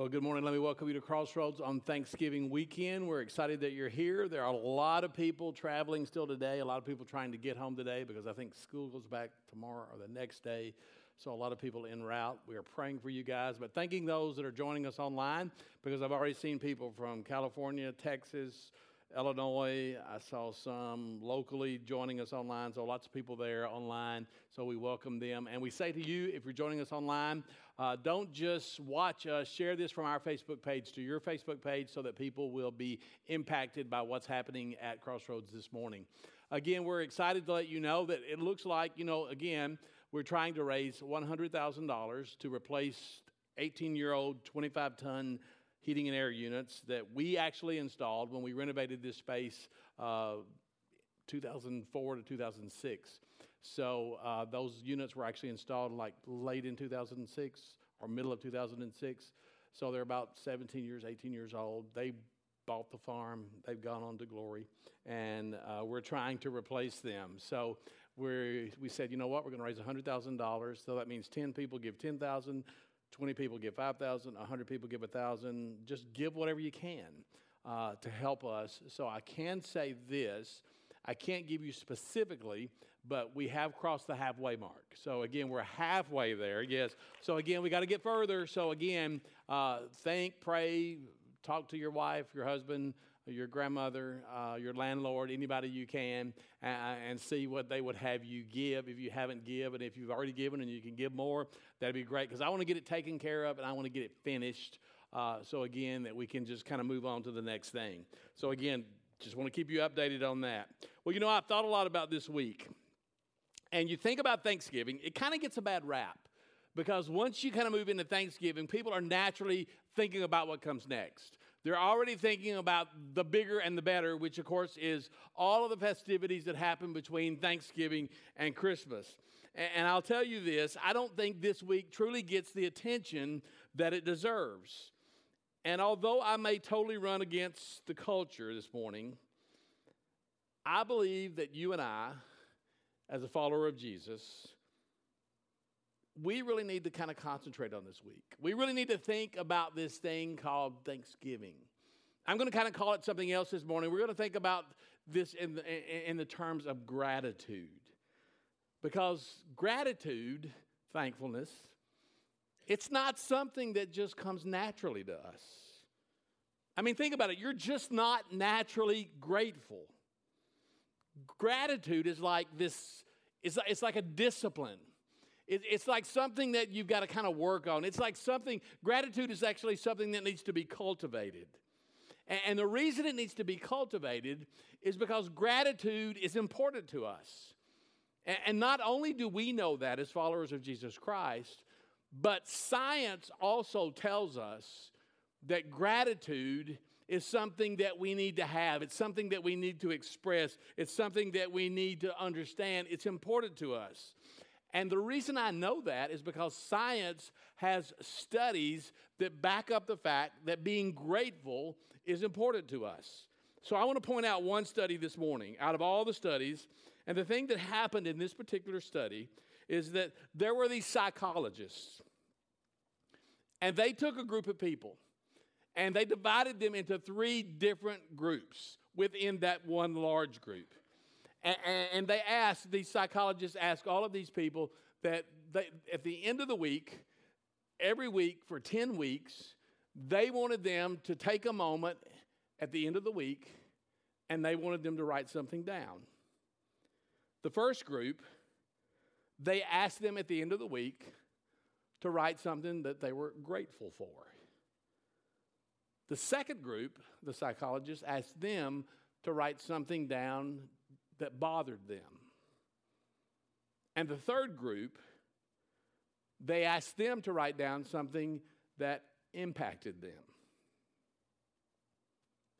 Well, good morning. Let me welcome you to Crossroads on Thanksgiving weekend. We're excited that you're here. There are a lot of people traveling still today, a lot of people trying to get home today because I think school goes back tomorrow or the next day. So, a lot of people en route. We are praying for you guys, but thanking those that are joining us online because I've already seen people from California, Texas, Illinois. I saw some locally joining us online, so lots of people there online. So we welcome them. And we say to you, if you're joining us online, uh, don't just watch us, share this from our Facebook page to your Facebook page so that people will be impacted by what's happening at Crossroads this morning. Again, we're excited to let you know that it looks like, you know, again, we're trying to raise $100,000 to replace 18 year old, 25 ton heating and air units that we actually installed when we renovated this space uh, 2004 to 2006. So uh, those units were actually installed like late in 2006 or middle of 2006. So they're about 17 years, 18 years old. They bought the farm. They've gone on to glory, and uh, we're trying to replace them. So we we said, you know what, we're going to raise $100,000. So that means 10 people give 10,000. 20 people give 5,000, 100 people give 1,000. Just give whatever you can uh, to help us. So I can say this I can't give you specifically, but we have crossed the halfway mark. So again, we're halfway there, yes. So again, we got to get further. So again, uh, think, pray, talk to your wife, your husband, your grandmother, uh, your landlord, anybody you can, uh, and see what they would have you give if you haven't given. If you've already given and you can give more, that'd be great because I want to get it taken care of and I want to get it finished. Uh, so again, that we can just kind of move on to the next thing. So again, just want to keep you updated on that. Well, you know, I've thought a lot about this week, and you think about Thanksgiving, it kind of gets a bad rap because once you kind of move into Thanksgiving, people are naturally thinking about what comes next. They're already thinking about the bigger and the better, which of course is all of the festivities that happen between Thanksgiving and Christmas. And I'll tell you this I don't think this week truly gets the attention that it deserves. And although I may totally run against the culture this morning, I believe that you and I, as a follower of Jesus, we really need to kind of concentrate on this week. We really need to think about this thing called Thanksgiving. I'm going to kind of call it something else this morning. We're going to think about this in the, in the terms of gratitude. Because gratitude, thankfulness, it's not something that just comes naturally to us. I mean, think about it. You're just not naturally grateful. Gratitude is like this, it's, it's like a discipline. It, it's like something that you've got to kind of work on. It's like something, gratitude is actually something that needs to be cultivated. And, and the reason it needs to be cultivated is because gratitude is important to us. And, and not only do we know that as followers of Jesus Christ, but science also tells us that gratitude is something that we need to have. It's something that we need to express. It's something that we need to understand. It's important to us. And the reason I know that is because science has studies that back up the fact that being grateful is important to us. So I want to point out one study this morning out of all the studies. And the thing that happened in this particular study is that there were these psychologists, and they took a group of people and they divided them into three different groups within that one large group. And, and they asked, these psychologists asked all of these people that they, at the end of the week, every week for 10 weeks, they wanted them to take a moment at the end of the week and they wanted them to write something down. The first group, they asked them at the end of the week to write something that they were grateful for. The second group, the psychologists, asked them to write something down that bothered them. And the third group, they asked them to write down something that impacted them.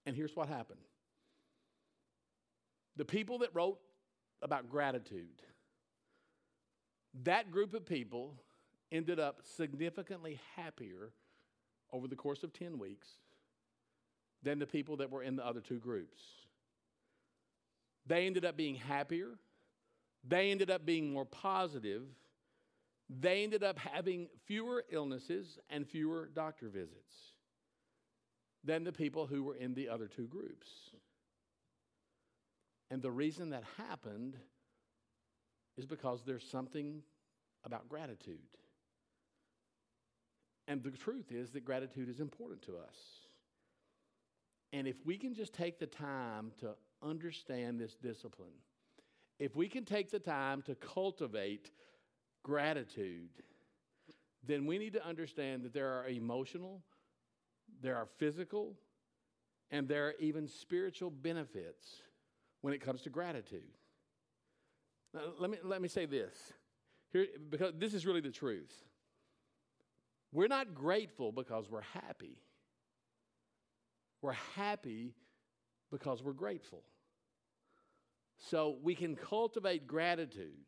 And here's what happened the people that wrote about gratitude, that group of people ended up significantly happier over the course of 10 weeks than the people that were in the other two groups. They ended up being happier. They ended up being more positive they ended up having fewer illnesses and fewer doctor visits than the people who were in the other two groups. And the reason that happened is because there's something about gratitude. And the truth is that gratitude is important to us. And if we can just take the time to understand this discipline, if we can take the time to cultivate gratitude, then we need to understand that there are emotional, there are physical, and there are even spiritual benefits when it comes to gratitude. Now, let me, let me say this here, because this is really the truth. We're not grateful because we're happy. We're happy because we're grateful. So we can cultivate gratitude.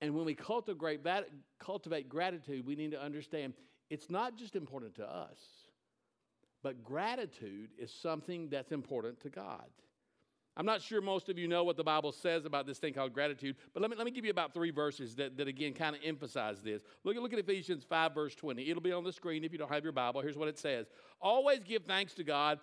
And when we cultivate, cultivate gratitude, we need to understand it's not just important to us, but gratitude is something that's important to God. I'm not sure most of you know what the Bible says about this thing called gratitude, but let me, let me give you about three verses that, that again kind of emphasize this. Look look at Ephesians 5, verse 20. It'll be on the screen if you don't have your Bible. Here's what it says Always give thanks to God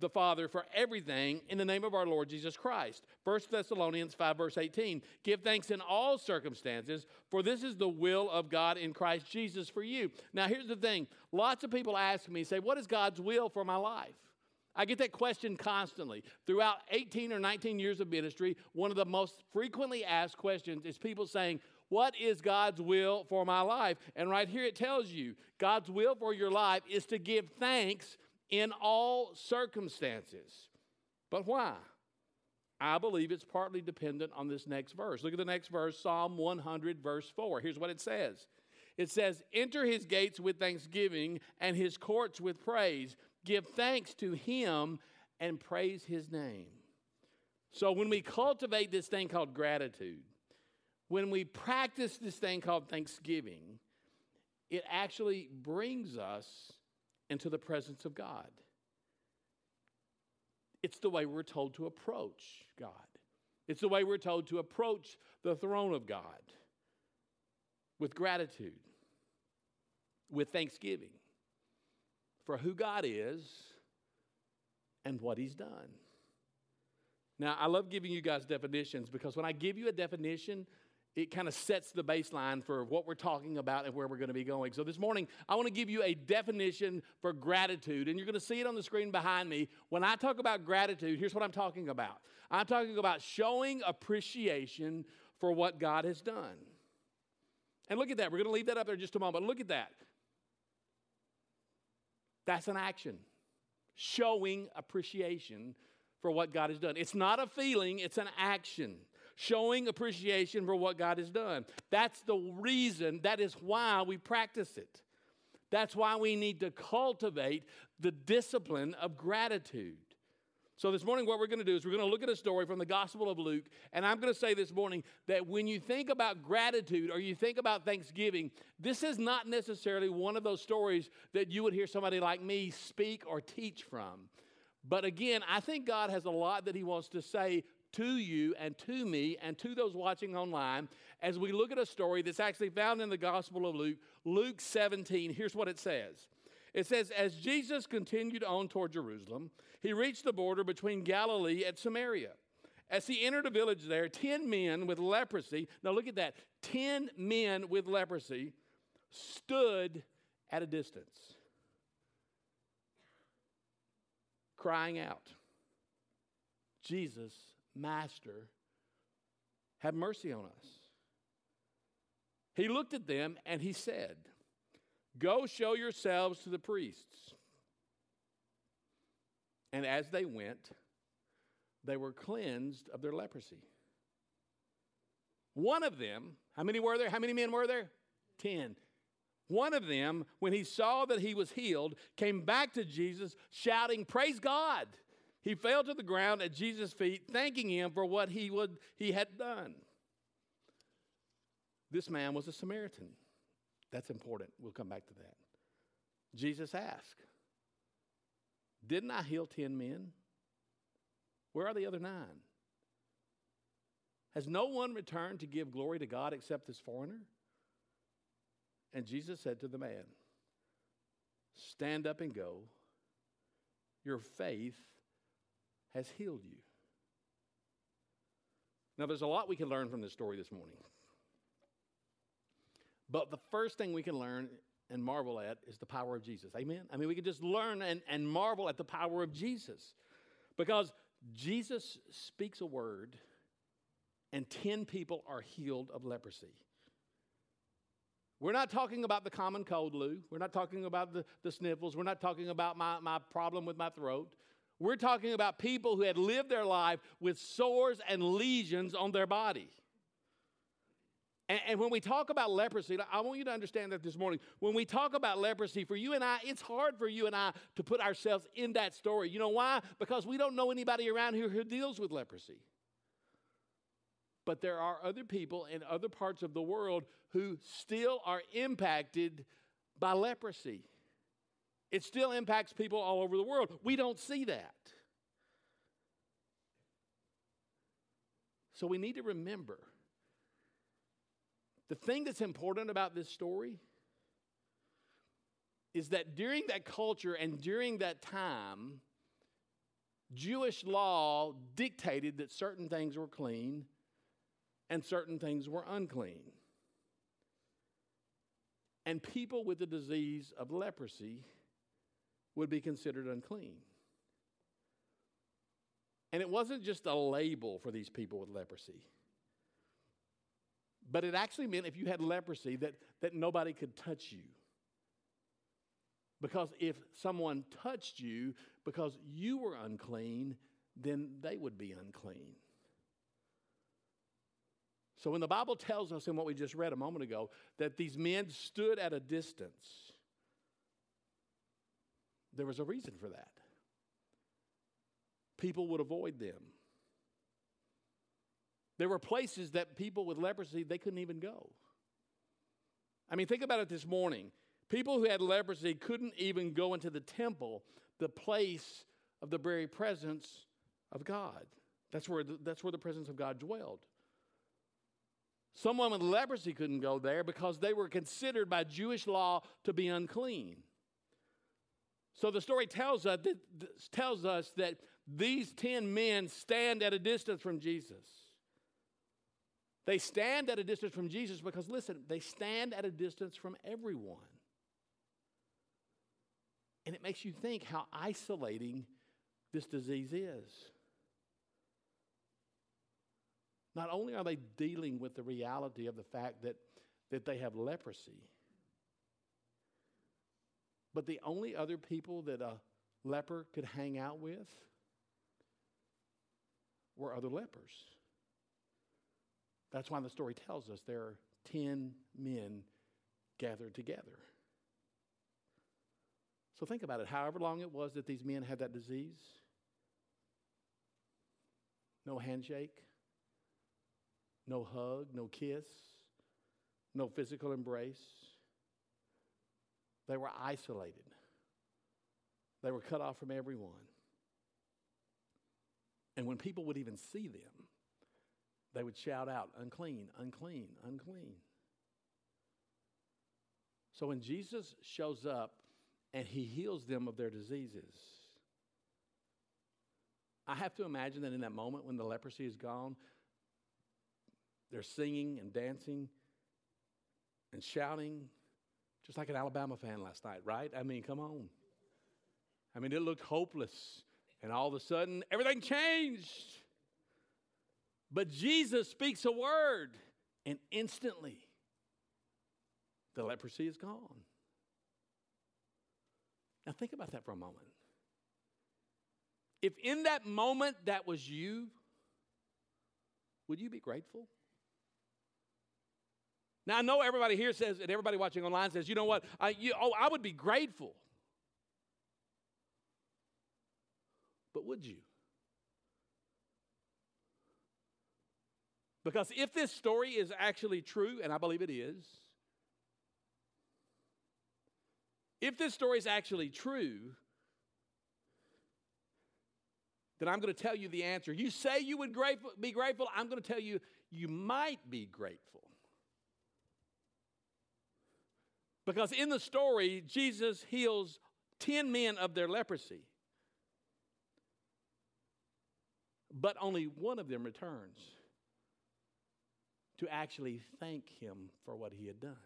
the Father for everything in the name of our Lord Jesus Christ. 1 Thessalonians 5, verse 18. Give thanks in all circumstances, for this is the will of God in Christ Jesus for you. Now, here's the thing lots of people ask me, say, What is God's will for my life? I get that question constantly. Throughout 18 or 19 years of ministry, one of the most frequently asked questions is people saying, What is God's will for my life? And right here it tells you God's will for your life is to give thanks in all circumstances. But why? I believe it's partly dependent on this next verse. Look at the next verse, Psalm 100, verse 4. Here's what it says It says, Enter his gates with thanksgiving and his courts with praise give thanks to him and praise his name. So when we cultivate this thing called gratitude, when we practice this thing called thanksgiving, it actually brings us into the presence of God. It's the way we're told to approach God. It's the way we're told to approach the throne of God with gratitude, with thanksgiving for who God is and what He's done. Now, I love giving you guys definitions because when I give you a definition, it kind of sets the baseline for what we're talking about and where we're going to be going. So, this morning, I want to give you a definition for gratitude, and you're going to see it on the screen behind me. When I talk about gratitude, here's what I'm talking about I'm talking about showing appreciation for what God has done. And look at that. We're going to leave that up there just a moment. Look at that. That's an action, showing appreciation for what God has done. It's not a feeling, it's an action. Showing appreciation for what God has done. That's the reason, that is why we practice it. That's why we need to cultivate the discipline of gratitude. So, this morning, what we're going to do is we're going to look at a story from the Gospel of Luke. And I'm going to say this morning that when you think about gratitude or you think about thanksgiving, this is not necessarily one of those stories that you would hear somebody like me speak or teach from. But again, I think God has a lot that He wants to say to you and to me and to those watching online as we look at a story that's actually found in the Gospel of Luke, Luke 17. Here's what it says. It says, As Jesus continued on toward Jerusalem, he reached the border between Galilee and Samaria. As he entered a village there, 10 men with leprosy, now look at that, 10 men with leprosy stood at a distance, crying out, Jesus, Master, have mercy on us. He looked at them and he said, Go show yourselves to the priests. And as they went, they were cleansed of their leprosy. One of them, how many were there? How many men were there? Ten. One of them, when he saw that he was healed, came back to Jesus shouting, Praise God! He fell to the ground at Jesus' feet, thanking him for what he, would, he had done. This man was a Samaritan. That's important. We'll come back to that. Jesus asked, Didn't I heal 10 men? Where are the other nine? Has no one returned to give glory to God except this foreigner? And Jesus said to the man, Stand up and go. Your faith has healed you. Now, there's a lot we can learn from this story this morning. But the first thing we can learn and marvel at is the power of Jesus. Amen? I mean, we can just learn and, and marvel at the power of Jesus. Because Jesus speaks a word, and 10 people are healed of leprosy. We're not talking about the common cold, Lou. We're not talking about the, the sniffles. We're not talking about my, my problem with my throat. We're talking about people who had lived their life with sores and lesions on their body. And, and, when we talk about leprosy, I want you to understand that this morning. When we talk about leprosy, for you and I, it's hard for you and I to put ourselves in that story. You know why? Because we don't know anybody around here who deals with leprosy. But there are other people in other parts of the world who still are impacted by leprosy. It still impacts people all over the world. We don't see that. So we need to remember the thing that's important about this story is that during that culture and during that time, Jewish law dictated that certain things were clean and certain things were unclean. And people with the disease of leprosy would be considered unclean. And it wasn't just a label for these people with leprosy. But it actually meant if you had leprosy that, that nobody could touch you. Because if someone touched you because you were unclean, then they would be unclean. So when the Bible tells us in what we just read a moment ago that these men stood at a distance, there was a reason for that. People would avoid them. There were places that people with leprosy they couldn't even go. I mean, think about it this morning. People who had leprosy couldn't even go into the temple, the place of the very presence of God. That's where the, that's where the presence of God dwelled. Someone with leprosy couldn't go there because they were considered by Jewish law to be unclean. So the story tells us that, tells us that these 10 men stand at a distance from Jesus. They stand at a distance from Jesus because, listen, they stand at a distance from everyone. And it makes you think how isolating this disease is. Not only are they dealing with the reality of the fact that, that they have leprosy, but the only other people that a leper could hang out with were other lepers. That's why the story tells us there are 10 men gathered together. So think about it. However long it was that these men had that disease, no handshake, no hug, no kiss, no physical embrace. They were isolated, they were cut off from everyone. And when people would even see them, they would shout out, unclean, unclean, unclean. So when Jesus shows up and he heals them of their diseases, I have to imagine that in that moment when the leprosy is gone, they're singing and dancing and shouting, just like an Alabama fan last night, right? I mean, come on. I mean, it looked hopeless. And all of a sudden, everything changed. But Jesus speaks a word, and instantly, the leprosy is gone. Now, think about that for a moment. If in that moment that was you, would you be grateful? Now, I know everybody here says, and everybody watching online says, you know what? I, you, oh, I would be grateful. But would you? Because if this story is actually true, and I believe it is, if this story is actually true, then I'm going to tell you the answer. You say you would grateful, be grateful, I'm going to tell you you might be grateful. Because in the story, Jesus heals 10 men of their leprosy. But only one of them returns to actually thank him for what he had done.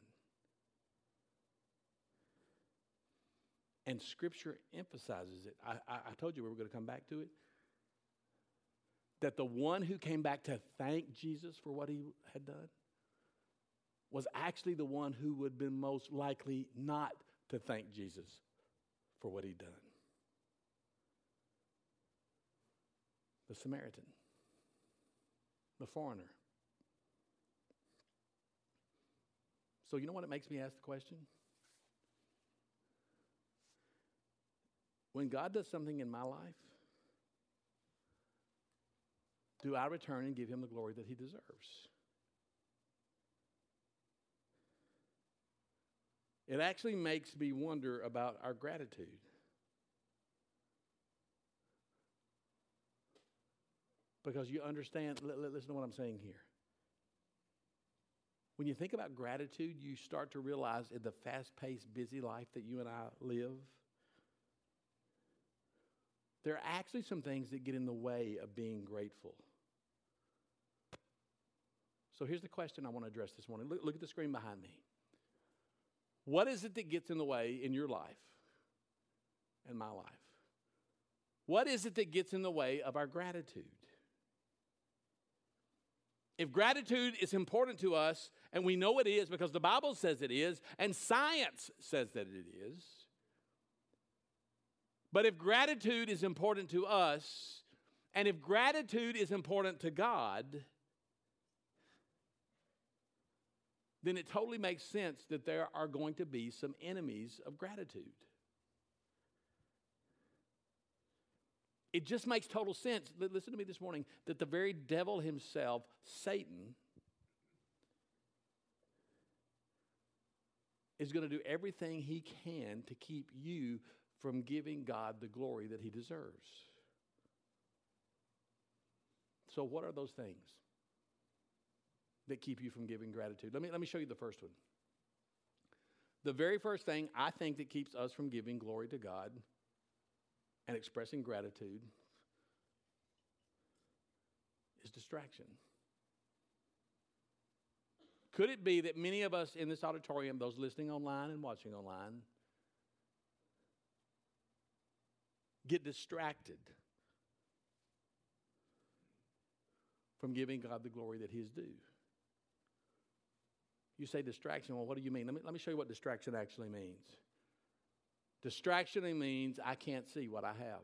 And Scripture emphasizes it. I, I, I told you we were going to come back to it. That the one who came back to thank Jesus for what he had done was actually the one who would have been most likely not to thank Jesus for what he'd done. The Samaritan, the foreigner. So, you know what it makes me ask the question? When God does something in my life, do I return and give him the glory that he deserves? It actually makes me wonder about our gratitude. Because you understand, listen to what I'm saying here. When you think about gratitude, you start to realize in the fast paced, busy life that you and I live, there are actually some things that get in the way of being grateful. So here's the question I want to address this morning. Look, look, at the screen behind me. What is it that gets in the way in your life and my life? What is it that gets in the way of our gratitude? If gratitude is important to us, and we know it is because the Bible says it is, and science says that it is, but if gratitude is important to us, and if gratitude is important to God, then it totally makes sense that there are going to be some enemies of gratitude. It just makes total sense. Listen to me this morning that the very devil himself, Satan, is going to do everything he can to keep you from giving God the glory that he deserves. So, what are those things that keep you from giving gratitude? Let me, let me show you the first one. The very first thing I think that keeps us from giving glory to God and expressing gratitude is distraction. Could it be that many of us in this auditorium, those listening online and watching online, get distracted from giving God the glory that He is due. You say distraction, well, what do you mean? Let me, let me show you what distraction actually means. Distraction means I can't see what I have.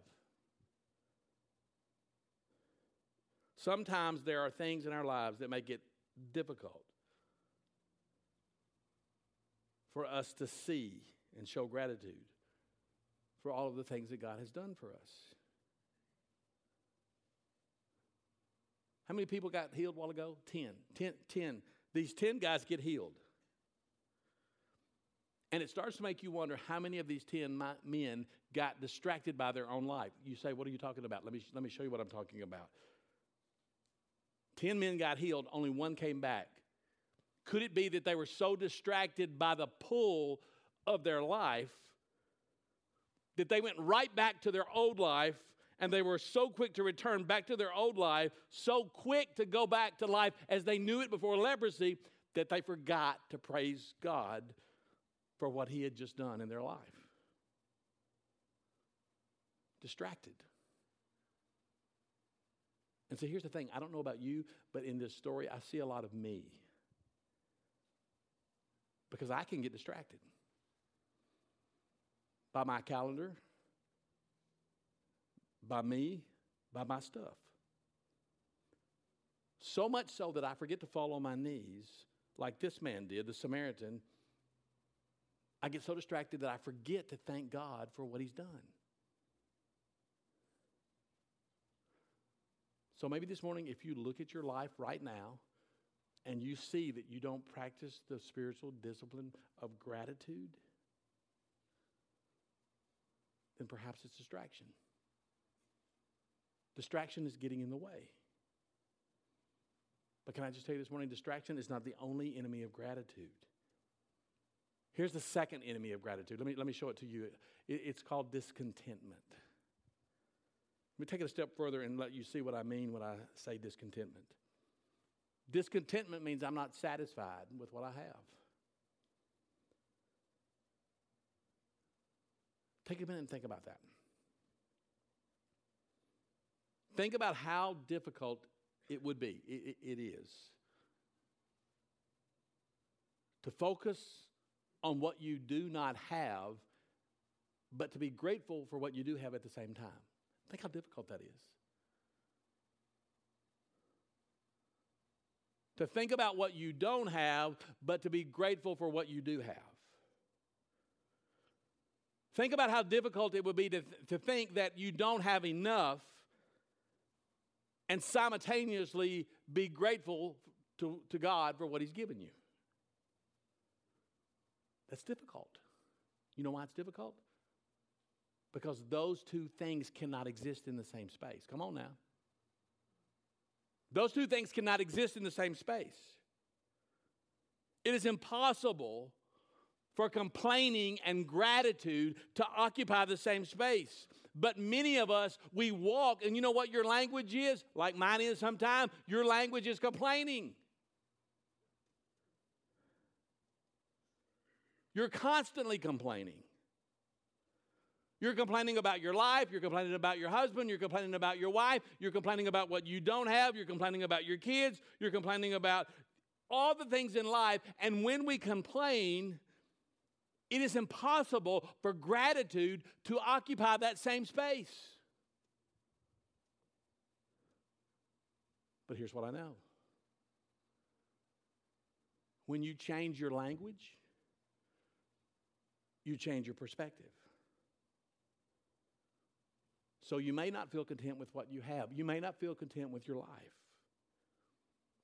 Sometimes there are things in our lives that make it difficult for us to see and show gratitude for all of the things that God has done for us. How many people got healed a while ago? Ten. Ten. Ten. These ten guys get healed. And it starts to make you wonder how many of these 10 men got distracted by their own life. You say, What are you talking about? Let me, let me show you what I'm talking about. 10 men got healed, only one came back. Could it be that they were so distracted by the pull of their life that they went right back to their old life and they were so quick to return back to their old life, so quick to go back to life as they knew it before leprosy, that they forgot to praise God for what He had just done in their life. Distracted. And so here's the thing I don't know about you, but in this story, I see a lot of me. Because I can get distracted by my calendar, by me, by my stuff. So much so that I forget to fall on my knees, like this man did, the Samaritan. I get so distracted that I forget to thank God for what he's done. So maybe this morning, if you look at your life right now and you see that you don't practice the spiritual discipline of gratitude, then perhaps it's distraction. Distraction is getting in the way. But can I just tell you this morning distraction is not the only enemy of gratitude. Here's the second enemy of gratitude. Let me, let me show it to you. It, it's called discontentment. Let me take it a step further and let you see what I mean when I say discontentment. Discontentment means I'm not satisfied with what I have. Take a minute and think about that. Think about how difficult it would be. it, it, it is. To focus on what you do not have, but to be grateful for what you do have at the same time. Think how difficult that is. To think about what you don't have, but to be grateful for what you do have. Think about how difficult it would be to, to think that you don't have enough and simultaneously be grateful to, to God for what He's given you. That's difficult. You know why it's difficult? Because those two things cannot exist in the same space. Come on now. Those two things cannot exist in the same space. It is impossible for complaining and gratitude to occupy the same space. But many of us, we walk, and you know what your language is? Like mine is sometimes, your language is complaining. You're constantly complaining. You're complaining about your life. You're complaining about your husband. You're complaining about your wife. You're complaining about what you don't have. You're complaining about your kids. You're complaining about all the things in life. And when we complain, it is impossible for gratitude to occupy that same space. But here's what I know when you change your language, you change your perspective. So you may not feel content with what you have. You may not feel content with your life.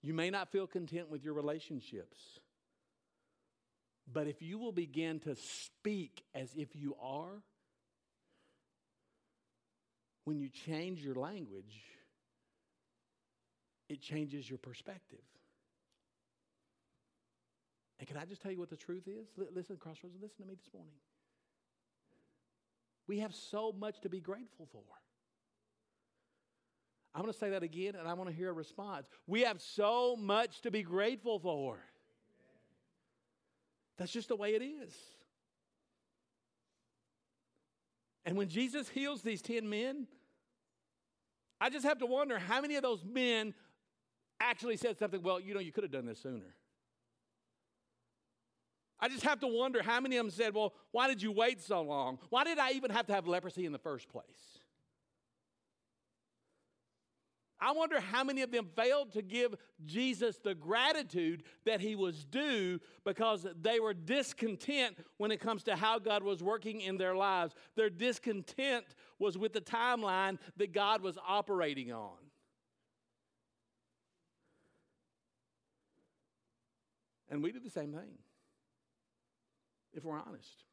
You may not feel content with your relationships. But if you will begin to speak as if you are, when you change your language, it changes your perspective. And can I just tell you what the truth is? listen, Crossroads, listen to me this morning. We have so much to be grateful for. I'm going to say that again and I want to hear a response. We have so much to be grateful for. That's just the way it is. And when Jesus heals these 10 men, I just have to wonder how many of those men actually said something, well, you know, you could have done this sooner. I just have to wonder how many of them said, Well, why did you wait so long? Why did I even have to have leprosy in the first place? I wonder how many of them failed to give Jesus the gratitude that he was due because they were discontent when it comes to how God was working in their lives. Their discontent was with the timeline that God was operating on. And we do the same thing if we're honest.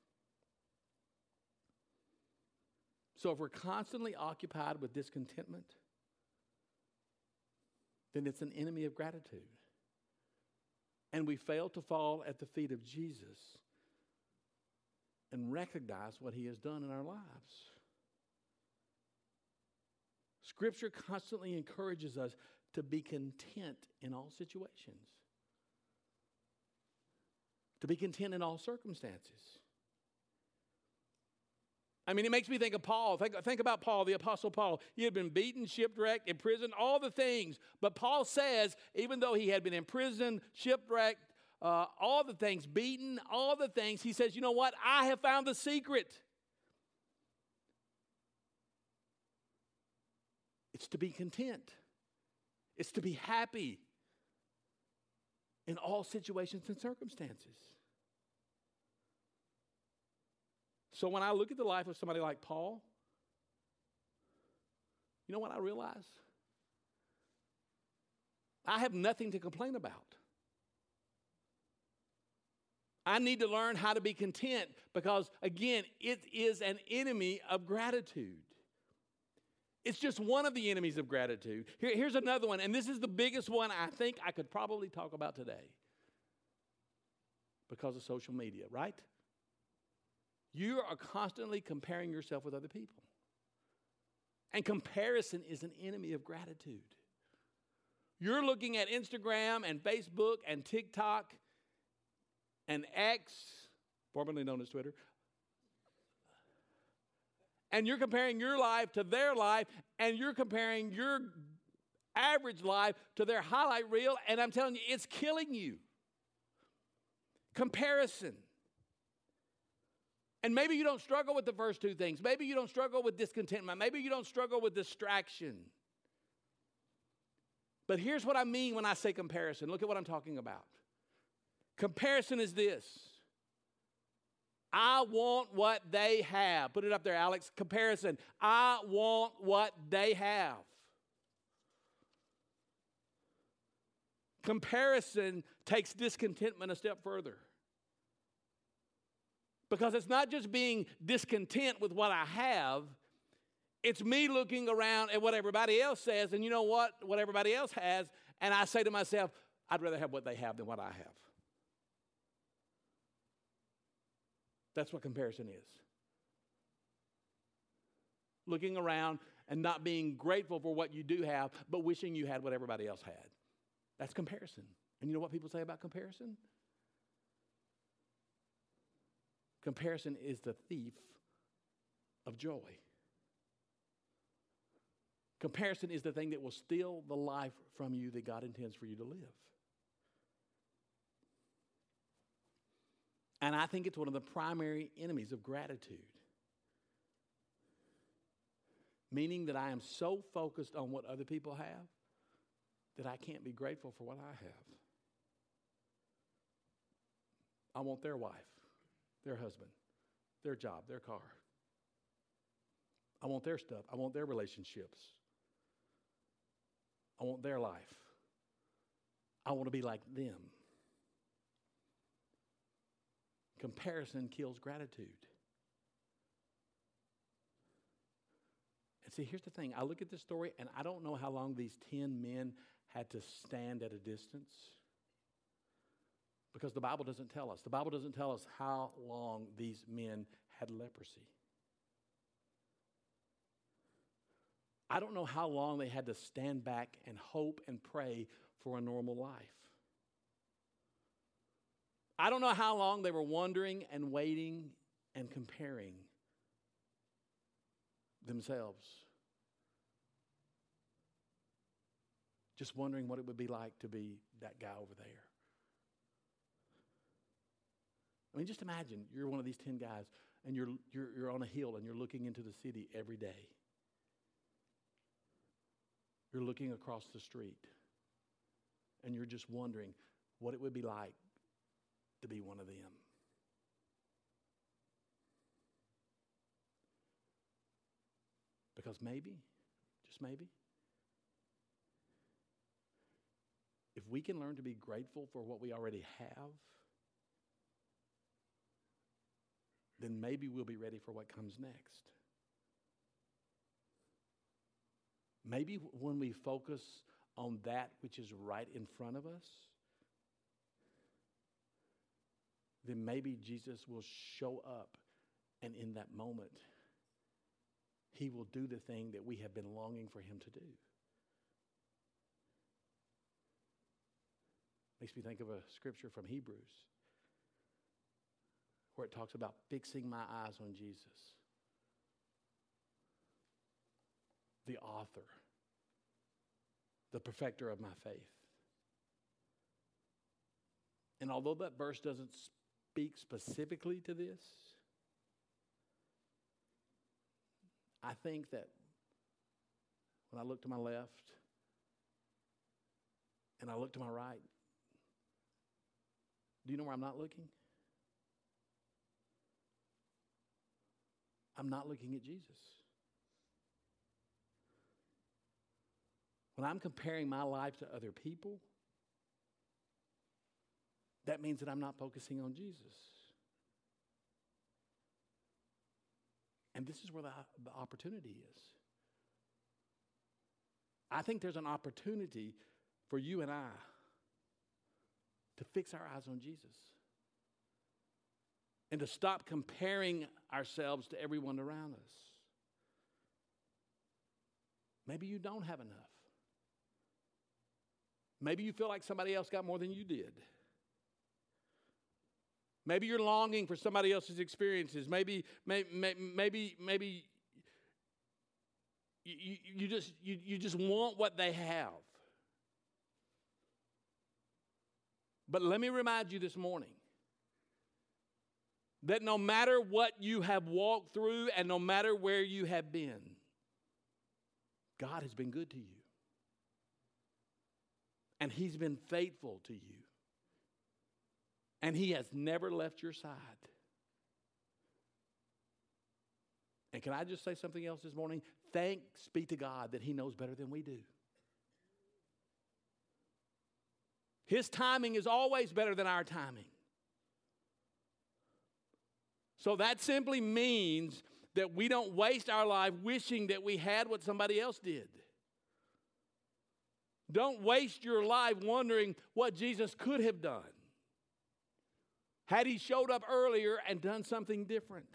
So if we're constantly occupied with discontentment, then it's an enemy of gratitude. And we fail to fall at the feet of Jesus and recognize what he has done in our lives. Scripture constantly encourages us to be content in all situations to be content in all circumstances. I mean, it makes me think of Paul. Think, think about Paul, the Apostle Paul. He had been beaten, shipwrecked, imprisoned, all the things. But Paul says, even though he had been imprisoned, shipwrecked, uh, all the things, beaten, all the things, he says, you know what? I have found the secret. It's to be content, it's to be happy in all situations and circumstances. So when I look at the life of somebody like Paul, you know what I realize? I have nothing to complain about. I need to learn how to be content because, again, it is an enemy of gratitude. It's just one of the enemies of gratitude. Here, here's another one, and this is the biggest one I think I could probably talk about today. because of social media, right? You are constantly comparing yourself with other people. And comparison is an enemy of gratitude. You're looking at Instagram and Facebook and TikTok and X, formerly known as Twitter, and you're comparing your life to their life, and you're comparing your average life to their highlight reel, and I'm telling you, it's killing you. Comparison. And maybe you don't struggle with the first two things. Maybe you don't struggle with discontentment. Maybe you don't struggle with distraction. But here's what I mean when I say comparison. Look at what I'm talking about. Comparison is this I want what they have. Put it up there, Alex. Comparison. I want what they have. Comparison takes discontentment a step further. Because it's not just being discontent with what I have, it's me looking around at what everybody else says, and you know what? What everybody else has, and I say to myself, I'd rather have what they have than what I have. That's what comparison is. Looking around and not being grateful for what you do have, but wishing you had what everybody else had. That's comparison. And you know what people say about comparison? Comparison is the thief of joy. Comparison is the thing that will steal the life from you that God intends for you to live. And I think it's one of the primary enemies of gratitude. Meaning that I am so focused on what other people have that I can't be grateful for what I have. I want their wife, their husband, their job, their car. I want their stuff. I want their relationships. I want their life. I want to be like them. Comparison kills gratitude. And see, here's the thing I look at this story, and I don't know how long these 10 men had to stand at a distance because the Bible doesn't tell us. The Bible doesn't tell us how long these men had leprosy. I don't know how long they had to stand back and hope and pray for a normal life. I don't know how long they were wondering and waiting and comparing themselves. Just wondering what it would be like to be that guy over there. I mean, just imagine you're one of these 10 guys and you're, you're, you're on a hill and you're looking into the city every day. You're looking across the street and you're just wondering what it would be like to be one of them. Because maybe, just maybe, if we can learn to be grateful for what we already have, then maybe we'll be ready for what comes next. Maybe when we focus on that which is right in front of us, then maybe Jesus will show up and in that moment, he will do the thing that we have been longing for him to do. Makes me think of a scripture from Hebrews where it talks about fixing my eyes on Jesus, the author, the perfecter of my faith. And although that verse doesn't speak specifically to this, I think that when I look to my left and I look to my right, do you know where I'm not looking? I'm not looking at Jesus. When I'm comparing my life to other people, that means that I'm not focusing on Jesus. And this is where the, the opportunity is. I think there's an opportunity for you and I to fix our eyes on Jesus. And to stop comparing ourselves to everyone around us. Maybe you don't have enough. Maybe you feel like somebody else got more than you did. Maybe you're longing for somebody else's experiences. Maybe, maybe, maybe, maybe you, you, just, you, you just want what they have. But let me remind you this morning that no matter what you have walked through and no matter where you have been, God has been good to you. And He's been faithful to you. And He has never left your side. And can I just say something else this morning? Thanks be to God that He knows better than we do. His timing is always better than our timing. So that simply means that we don't waste our life wishing that we had what somebody else did. Don't waste your life wondering what Jesus could have done had he showed up earlier and done something different.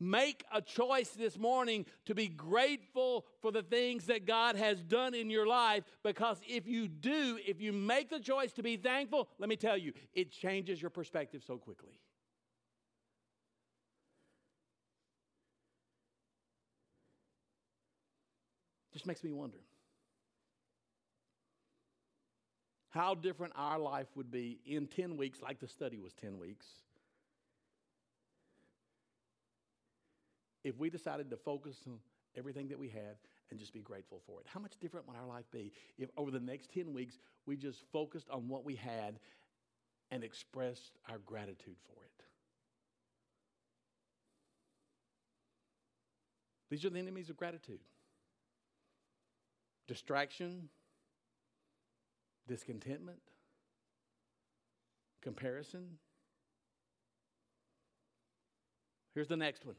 Make a choice this morning to be grateful for the things that God has done in your life because if you do, if you make the choice to be thankful, let me tell you, it changes your perspective so quickly. Just makes me wonder how different our life would be in 10 weeks, like the study was 10 weeks if we decided to focus on everything that we had and just be grateful for it? How much different would our life be if over the next 10 weeks we just focused on what we had and expressed our gratitude for it? These are the enemies of gratitude distraction, discontentment, comparison. Here's the next one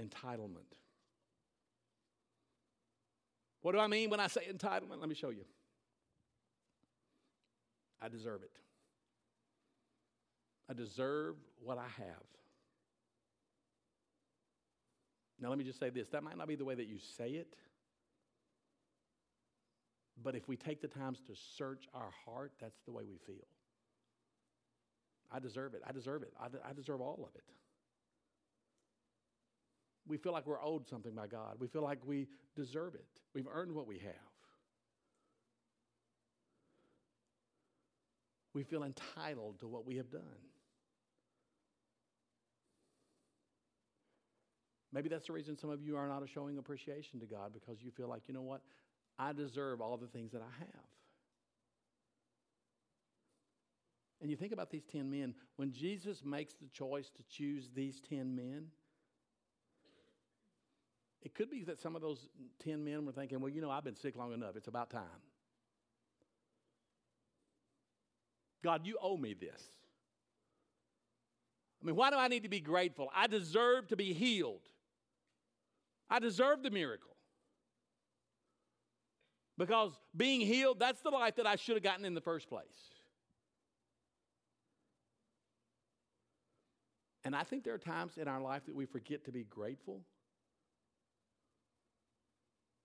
entitlement. What do I mean when I say entitlement? Let me show you. I deserve it. I deserve what I have. Now, let me just say this that might not be the way that you say it, but if we take the times to search our heart, that's the way we feel. I deserve it. I deserve it. I, I deserve all of it we feel like we're owed something by God. We feel like we deserve it. We've earned what we have. We feel entitled to what we have done. Maybe that's the reason some of you are not showing appreciation to God because you feel like, you know what? I deserve all the things that I have. And you think about these 10 men, when Jesus makes the choice to choose these 10 men, it could be that some of those 10 men were thinking, well, you know, I've been sick long enough. It's about time. God, you owe me this. I mean, why do I need to be grateful? I deserve to be healed. I deserve the miracle. Because being healed, that's the life that I should have gotten in the first place. And I think there are times in our life that we forget to be grateful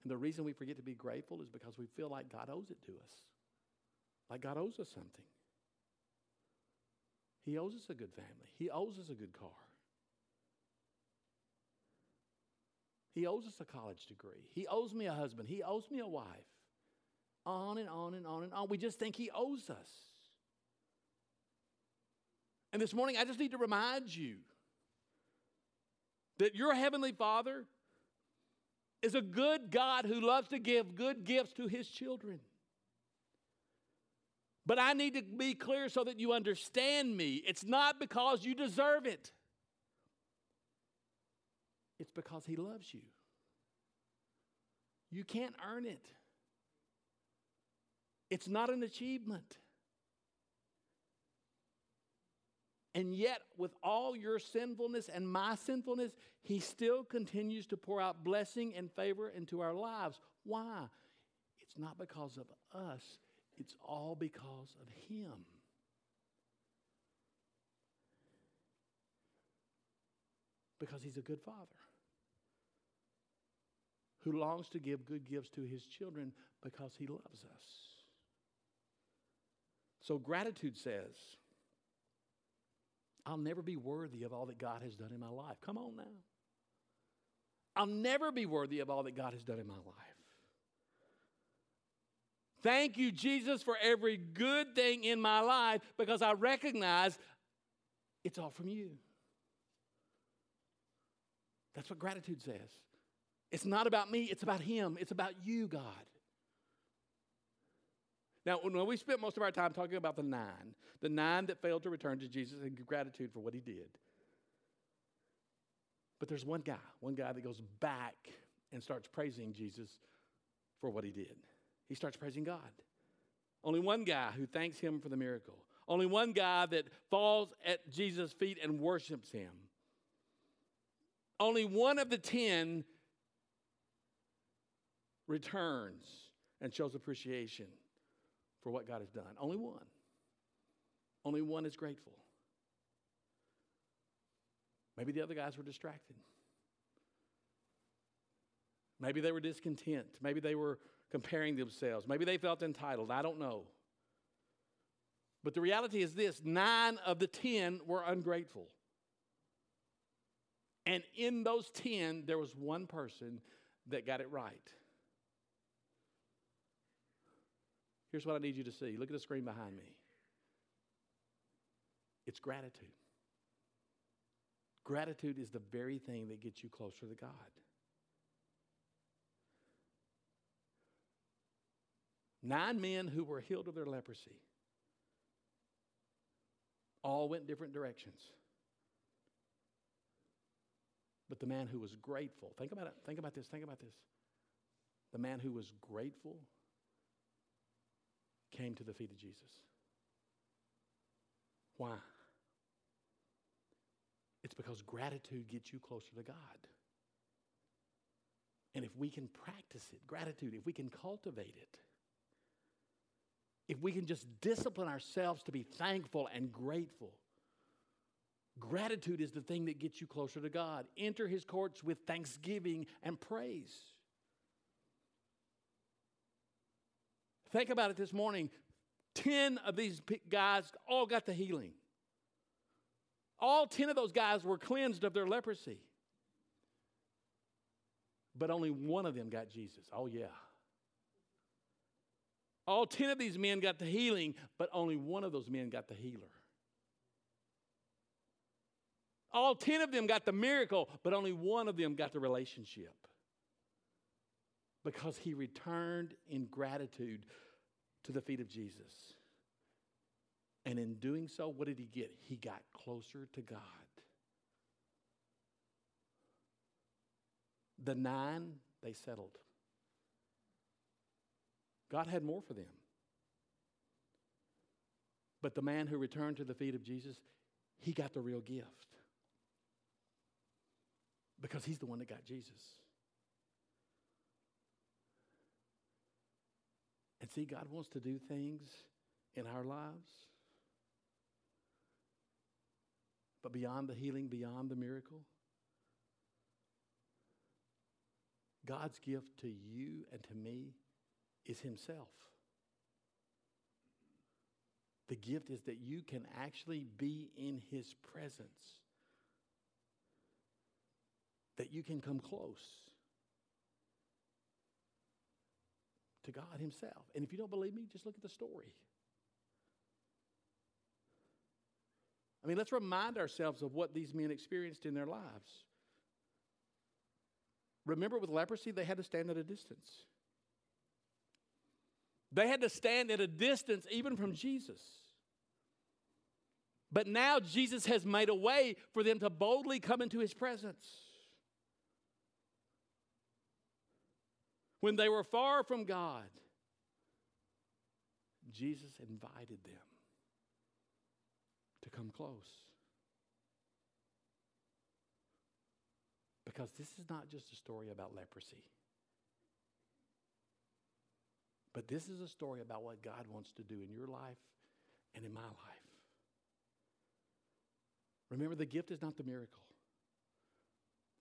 and the reason we forget to be grateful is because we feel like God owes it to us, like God owes us something. He owes us a good family, He owes us a good car. He owes us a college degree. He owes me a husband. He owes me a wife. On and on and on and on. We just think He owes us. And this morning, I just need to remind you that your Heavenly Father is a good God who loves to give good gifts to his children. But I need to be clear so that you understand me. It's not because you deserve it, it's because he loves you. You can't earn it, it's not an achievement. And yet, with all your sinfulness and my sinfulness, He still continues to pour out blessing and favor into our lives. Why? It's not because of us, it's all because of Him. Because He's a good Father who longs to give good gifts to His children because He loves us. So gratitude says, I'll never be worthy of all that God has done in my life. Come on now. I'll never be worthy of all that God has done in my life. Thank you, Jesus, for every good thing in my life because I recognize it's all from you. That's what gratitude says. It's not about me, it's about Him. It's about you, God. Now, when we spent most of our time talking about the nine, the nine that failed to return to Jesus give gratitude for what He did. But there's one guy, one guy that goes back and starts praising Jesus for what He did. He starts praising God. Only one guy who thanks Him for the miracle. Only one guy that falls at Jesus' feet and worships Him. Only one of the ten returns and shows appreciation for what God has done. Only one. Only one is grateful. Maybe the other guys were distracted. Maybe they were discontent. Maybe they were comparing themselves. Maybe they felt entitled. I don't know. But the reality is this nine of the ten were ungrateful. And in those ten, there was one person that got it right. Here's what I need you to see. Look at the screen behind me. It's gratitude. Gratitude is the very thing that gets you closer to God. Nine men who were healed of their leprosy all went different directions. But the man who was grateful, think about it, think about this, think about this. The man who was grateful came to the feet of Jesus. Why? It's because gratitude gets you closer to God. And if we can practice it, gratitude, if we can cultivate it, if we can just discipline ourselves to be thankful and grateful, gratitude is the thing that gets you closer to God. Enter his courts with thanksgiving and praise. Think about it this morning. 10 of these guys all got the healing. All 10 of those guys were cleansed of their leprosy. But only one of them got Jesus. Oh, yeah. All 10 of these men got the healing, but only one of those men got the healer. All 10 of them got the miracle, but only one of them got the relationship. Because he returned in gratitude to the feet of Jesus. And in doing so, what did he get? He got closer to God. The nine, they settled. God had more for them. But the man who returned to the feet of Jesus, he got the real gift. Because he's the one that got Jesus. And see, God wants to do things in our lives. But beyond the healing, beyond the miracle, God's gift to you and to me is Himself. The gift is that you can actually be in His presence, that you can come close. To God Himself. And if you don't believe me, just look at the story. I mean, let's remind ourselves of what these men experienced in their lives. Remember, with leprosy, they had to stand at a distance. They had to stand at a distance even from Jesus. But now Jesus has made a way for them to boldly come into his presence. When they were far from God, Jesus invited them to come close. Because this is not just a story about leprosy, but this is a story about what God wants to do in your life and in my life. Remember, the gift is not the miracle,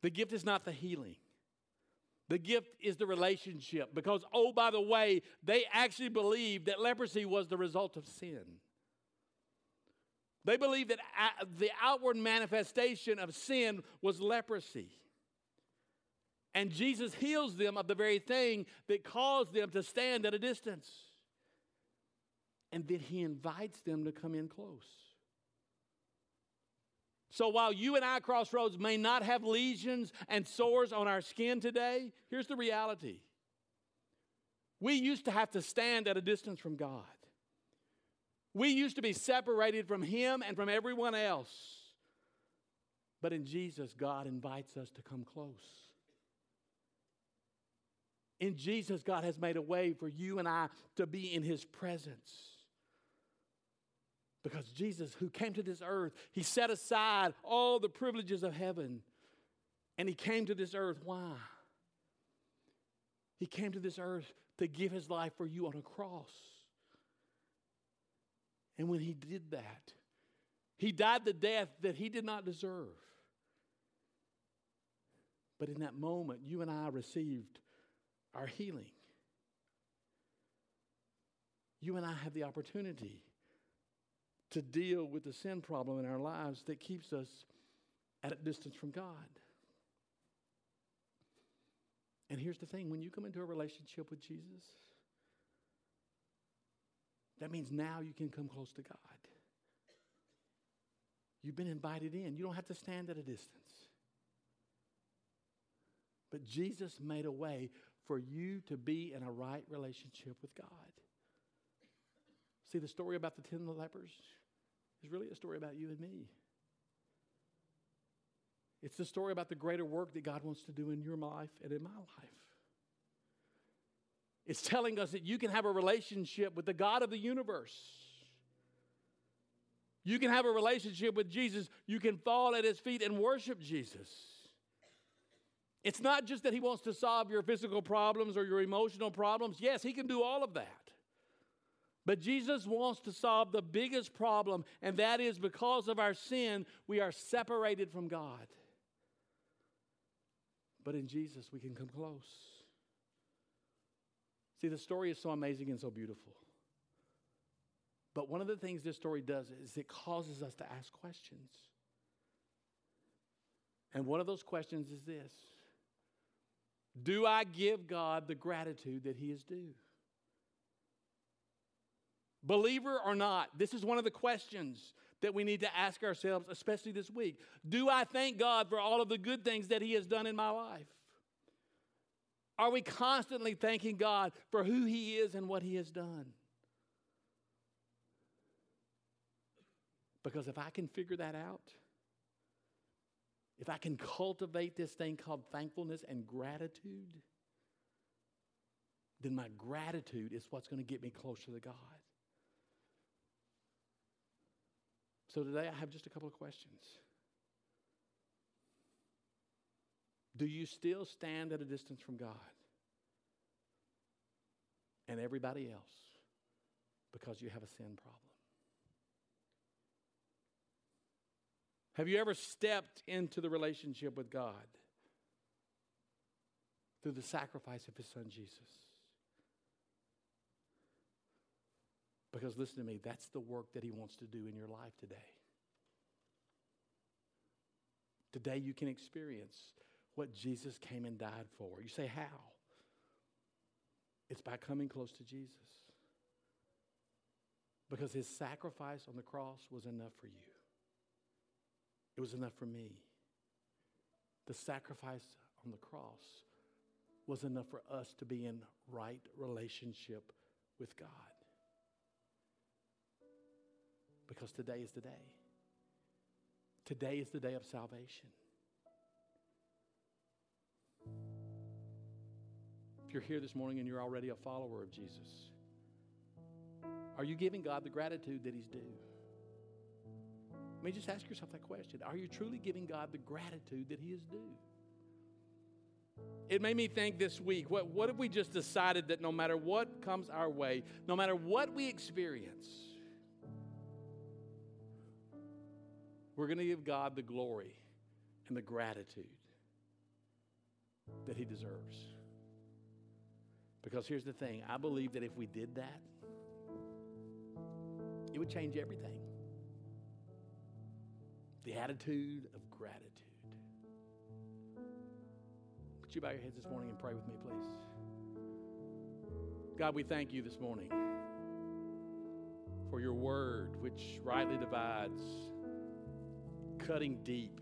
The gift is not the healing. The gift is the relationship because, oh, by the way, they actually believed that leprosy was the result of sin. They believed that uh, the outward manifestation of sin was leprosy. And Jesus heals them of the very thing that caused them to stand at a distance. And then he invites them to come in close. So while you and I, Crossroads, may not have lesions and sores on our skin today, here's the reality. We used to have to stand at a distance from God. We used to be separated from Him and from everyone else. But in Jesus, God invites us to come close. In Jesus, God has made a way for you and I to be in His presence. Because Jesus, who came to this earth, He set aside all the privileges of heaven and He came to this earth. Why? He came to this earth to give His life for you on a cross. And when He did that, He died the death that He did not deserve. But in that moment, you and I received our healing. You and I have the opportunity to deal with the sin problem in our lives that keeps us at a distance from God. And here's the thing when you come into a relationship with Jesus, that means now you can come close to God. You've been invited in, you don't have to stand at a distance. But Jesus made a way for you to be in a right relationship with God. See the story about the ten lepers is really a story about you and me. It's the story about the greater work that God wants to do in your life and in my life. It's telling us that you can have a relationship with the God of the universe. You can have a relationship with Jesus. You can fall at his feet and worship Jesus. It's not just that he wants to solve your physical problems or your emotional problems. Yes, he can do all of that. But Jesus wants to solve the biggest problem, and that is because of our sin, we are separated from God. But in Jesus, we can come close. See, the story is so amazing and so beautiful. But one of the things this story does is it causes us to ask questions. And one of those questions is this do I give God the gratitude that He is due? Believer or not, this is one of the questions that we need to ask ourselves, especially this week. Do I thank God for all of the good things that He has done in my life? Are we constantly thanking God for who He is and what He has done? Because if I can figure that out, if I can cultivate this thing called thankfulness and gratitude, then my gratitude is what's going to get me closer to God. So today I have just a couple of questions. Do you still stand at a distance from God and everybody else because you have a sin problem? Have you ever stepped into the relationship with God through the sacrifice of His Son Jesus? Because listen to me, that's the work that He wants to do in your life today. Today you can experience what Jesus came and died for. You say, How? It's by coming close to Jesus. Because His sacrifice on the cross was enough for you. It was enough for me. The sacrifice on the cross was enough for us to be in right relationship with God. Because today is the day. Today is the day of salvation. If you're here this morning and you're already a follower of Jesus, are you giving God the gratitude that He's due? I mean, just ask yourself that question. Are you truly giving God the gratitude that He is due? It made me think this week what, what if we just decided that no matter what comes our way, no matter what we experience, we're going to give God the glory and the gratitude that he deserves. Because here's the thing I believe that if we did that, it would change everything. The attitude of gratitude. Would you bow your heads this morning and pray with me, please? God, we thank you this morning for your word, which rightly divides, cutting deep,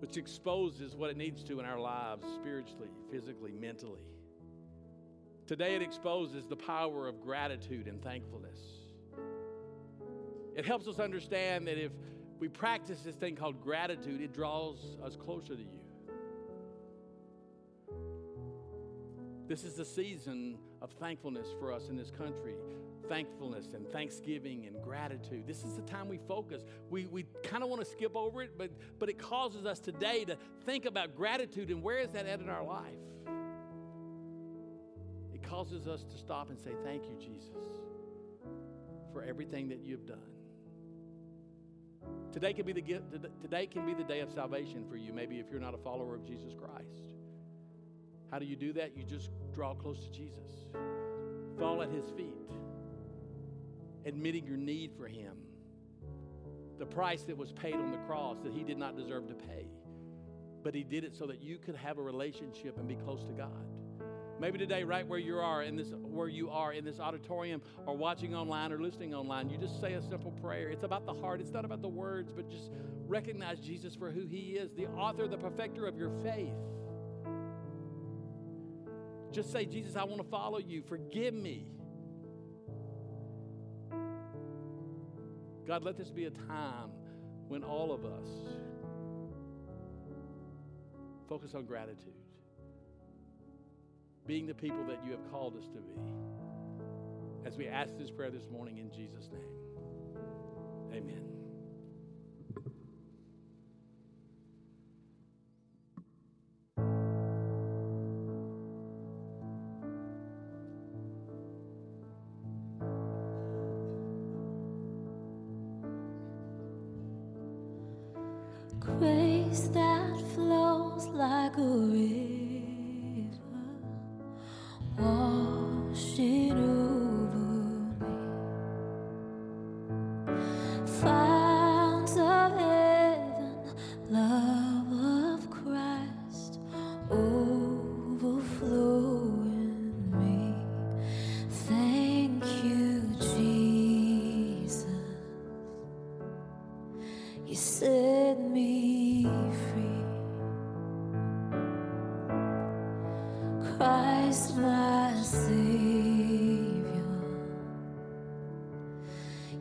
which exposes what it needs to in our lives spiritually, physically, mentally. Today, it exposes the power of gratitude and thankfulness. It helps us understand that if we practice this thing called gratitude, it draws us closer to you. This is the season of thankfulness for us in this country. Thankfulness and thanksgiving and gratitude. This is the time we focus. We, we kind of want to skip over it, but, but it causes us today to think about gratitude and where is that at in our life? It causes us to stop and say, Thank you, Jesus, for everything that you've done. Today can be the today can be the day of salvation for you. Maybe if you're not a follower of Jesus Christ. How do you do that? You just draw close to Jesus. Fall at his feet. Admitting your need for him. The price that was paid on the cross that he did not deserve to pay. But he did it so that you could have a relationship and be close to God. Maybe today, right where you are in this, where you are in this auditorium, or watching online or listening online, you just say a simple prayer. It's about the heart. It's not about the words, but just recognize Jesus for who He is, the author, the perfecter of your faith. Just say, Jesus, I want to follow you. Forgive me. God, let this be a time when all of us focus on gratitude being the people that you have called us to be. As we ask this prayer this morning in Jesus' name, amen.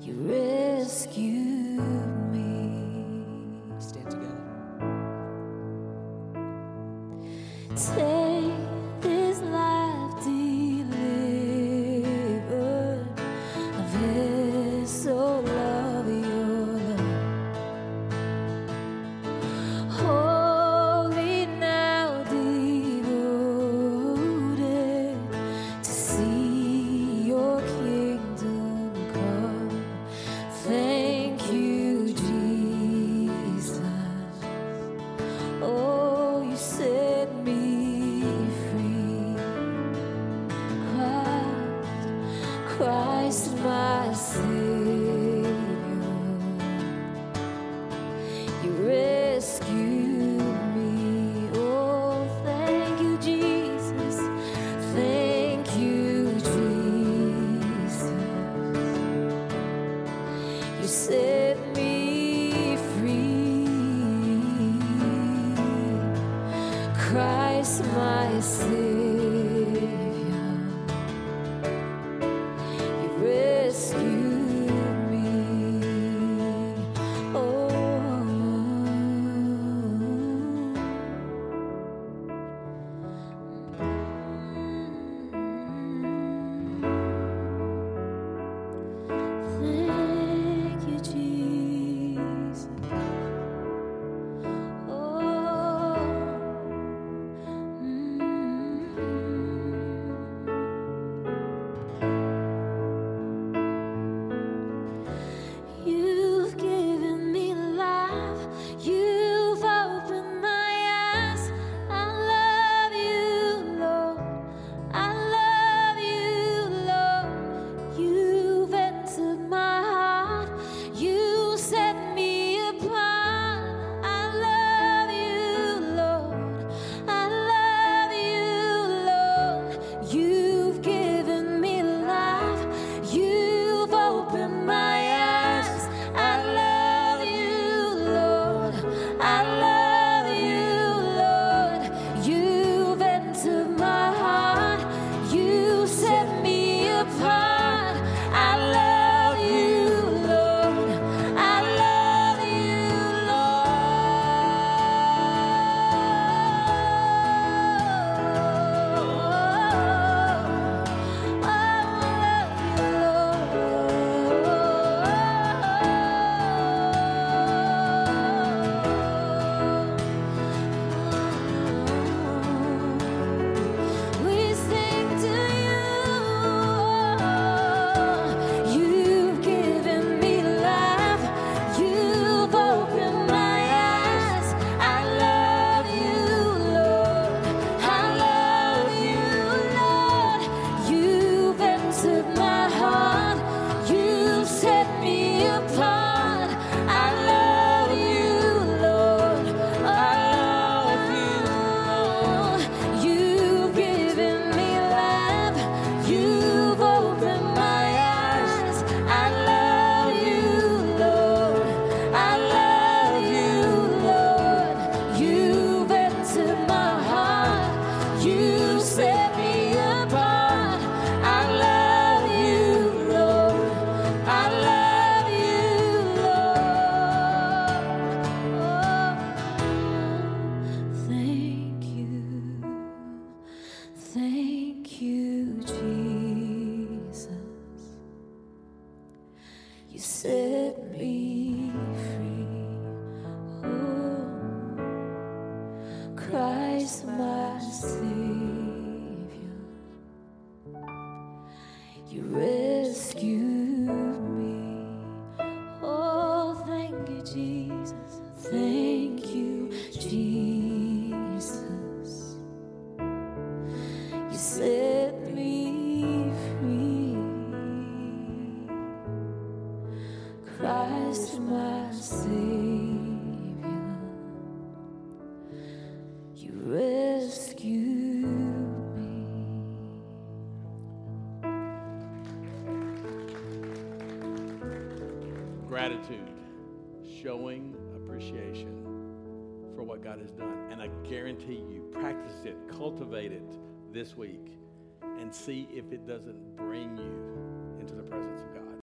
You rescued me. Stand together. Take and see if it doesn't